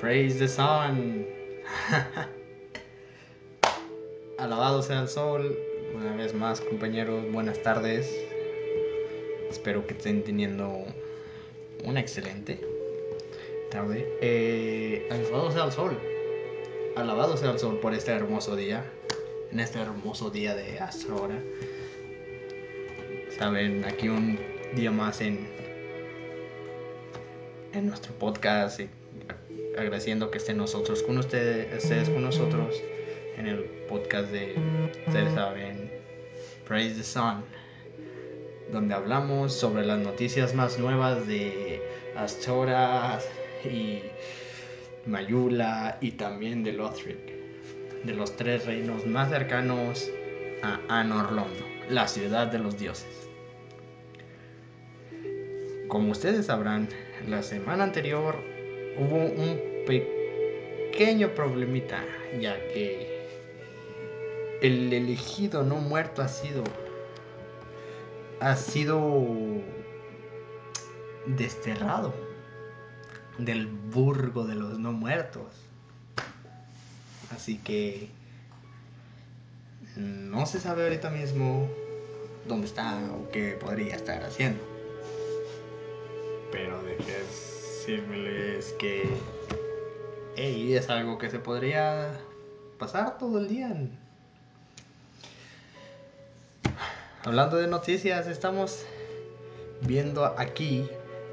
Praise the sun. Alabado sea el sol. Una vez más, compañeros, buenas tardes. Espero que estén teniendo una excelente tarde. Eh, alabado sea el sol. Alabado sea el sol por este hermoso día. En este hermoso día de hasta ahora. Saben, aquí un día más en, en nuestro podcast. Y agradeciendo que estén nosotros con ustedes, ustedes con nosotros en el podcast de, ustedes saben, Praise the Sun, donde hablamos sobre las noticias más nuevas de Astora y Mayula y también de Lothric, de los tres reinos más cercanos a Anorlondo, la ciudad de los dioses. Como ustedes sabrán, la semana anterior hubo un pequeño problemita, ya que el elegido no muerto ha sido ha sido desterrado del burgo de los no muertos. Así que no se sabe ahorita mismo dónde está o qué podría estar haciendo. Pero de que decirles que hey, es algo que se podría pasar todo el día. Hablando de noticias, estamos viendo aquí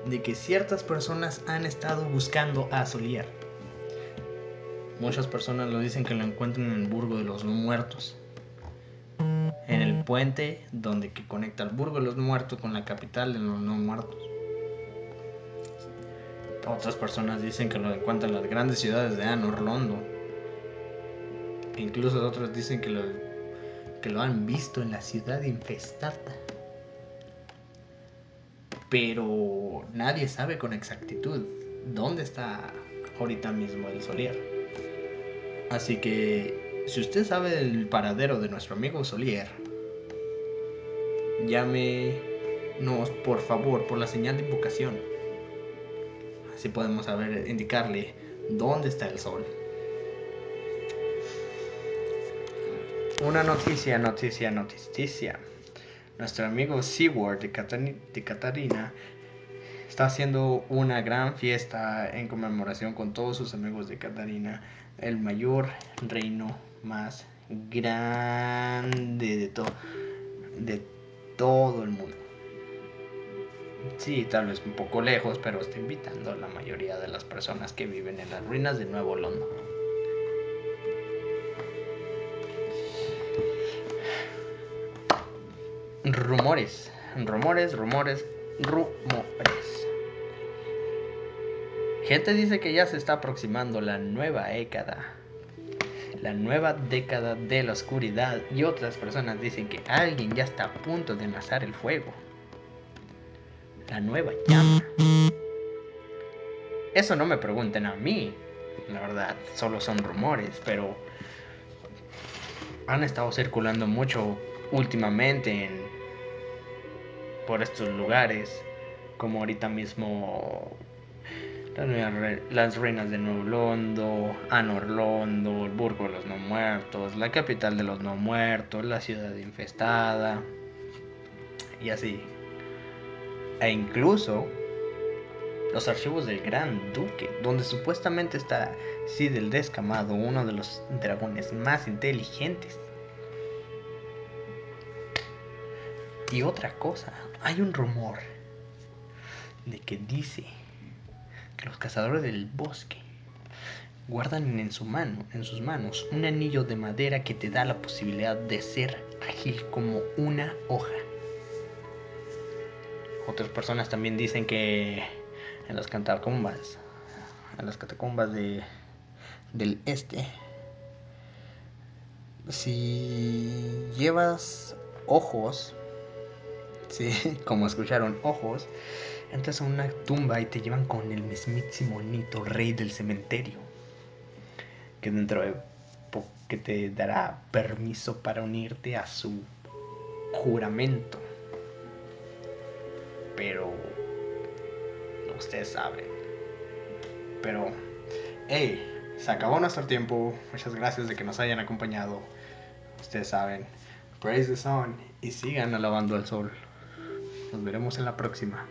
de que ciertas personas han estado buscando a Solier. Muchas personas lo dicen que lo encuentran en el Burgo de los Muertos. En el puente donde que conecta el Burgo de los Muertos con la capital de los No Muertos. Otras personas dicen que lo encuentran en las grandes ciudades de Anor Londo. E incluso otros dicen que lo, que lo han visto en la ciudad infestada. Pero nadie sabe con exactitud dónde está ahorita mismo el Solier. Así que si usted sabe el paradero de nuestro amigo Solier, llámenos por favor por la señal de invocación Así podemos saber, indicarle dónde está el sol. Una noticia, noticia, noticia. Nuestro amigo Seward de, Catarina está haciendo una gran fiesta en conmemoración con todos sus amigos de Catarina, el mayor reino más grande de, de todo el mundo. Sí, tal vez un poco lejos, pero está invitando a la mayoría de las personas que viven en las ruinas de Nuevo London. Rumores, rumores, rumores, rumores. Gente dice que ya se está aproximando la nueva década. La nueva década de la oscuridad. Y otras personas dicen que alguien ya está a punto de enlazar el fuego la nueva llama. Eso no me pregunten a mí, la verdad, solo son rumores, pero han estado circulando mucho últimamente por estos lugares, como ahorita mismo las reinas de Nuevo Londo, Anor Londo, el Burgo de los No Muertos, la capital de los No Muertos, la ciudad infestada y así e incluso los archivos del Gran Duque, donde supuestamente está Sid el Descamado, uno de los dragones más inteligentes. Y otra cosa, hay un rumor de que dice que los cazadores del bosque guardan en su mano, en sus manos, un anillo de madera que te da la posibilidad de ser ágil como una hoja. Otras personas también dicen que en las catacumbas, en las catacumbas de, del este, si llevas ojos, sí, como escucharon, ojos, entras a una tumba y te llevan con el mismísimo Nito, rey del cementerio, que dentro de que te dará permiso para unirte a su juramento pero ustedes saben. Pero hey, se acabó nuestro tiempo. Muchas gracias de que nos hayan acompañado. Ustedes saben, praise the sun y sigan alabando al sol. Nos veremos en la próxima.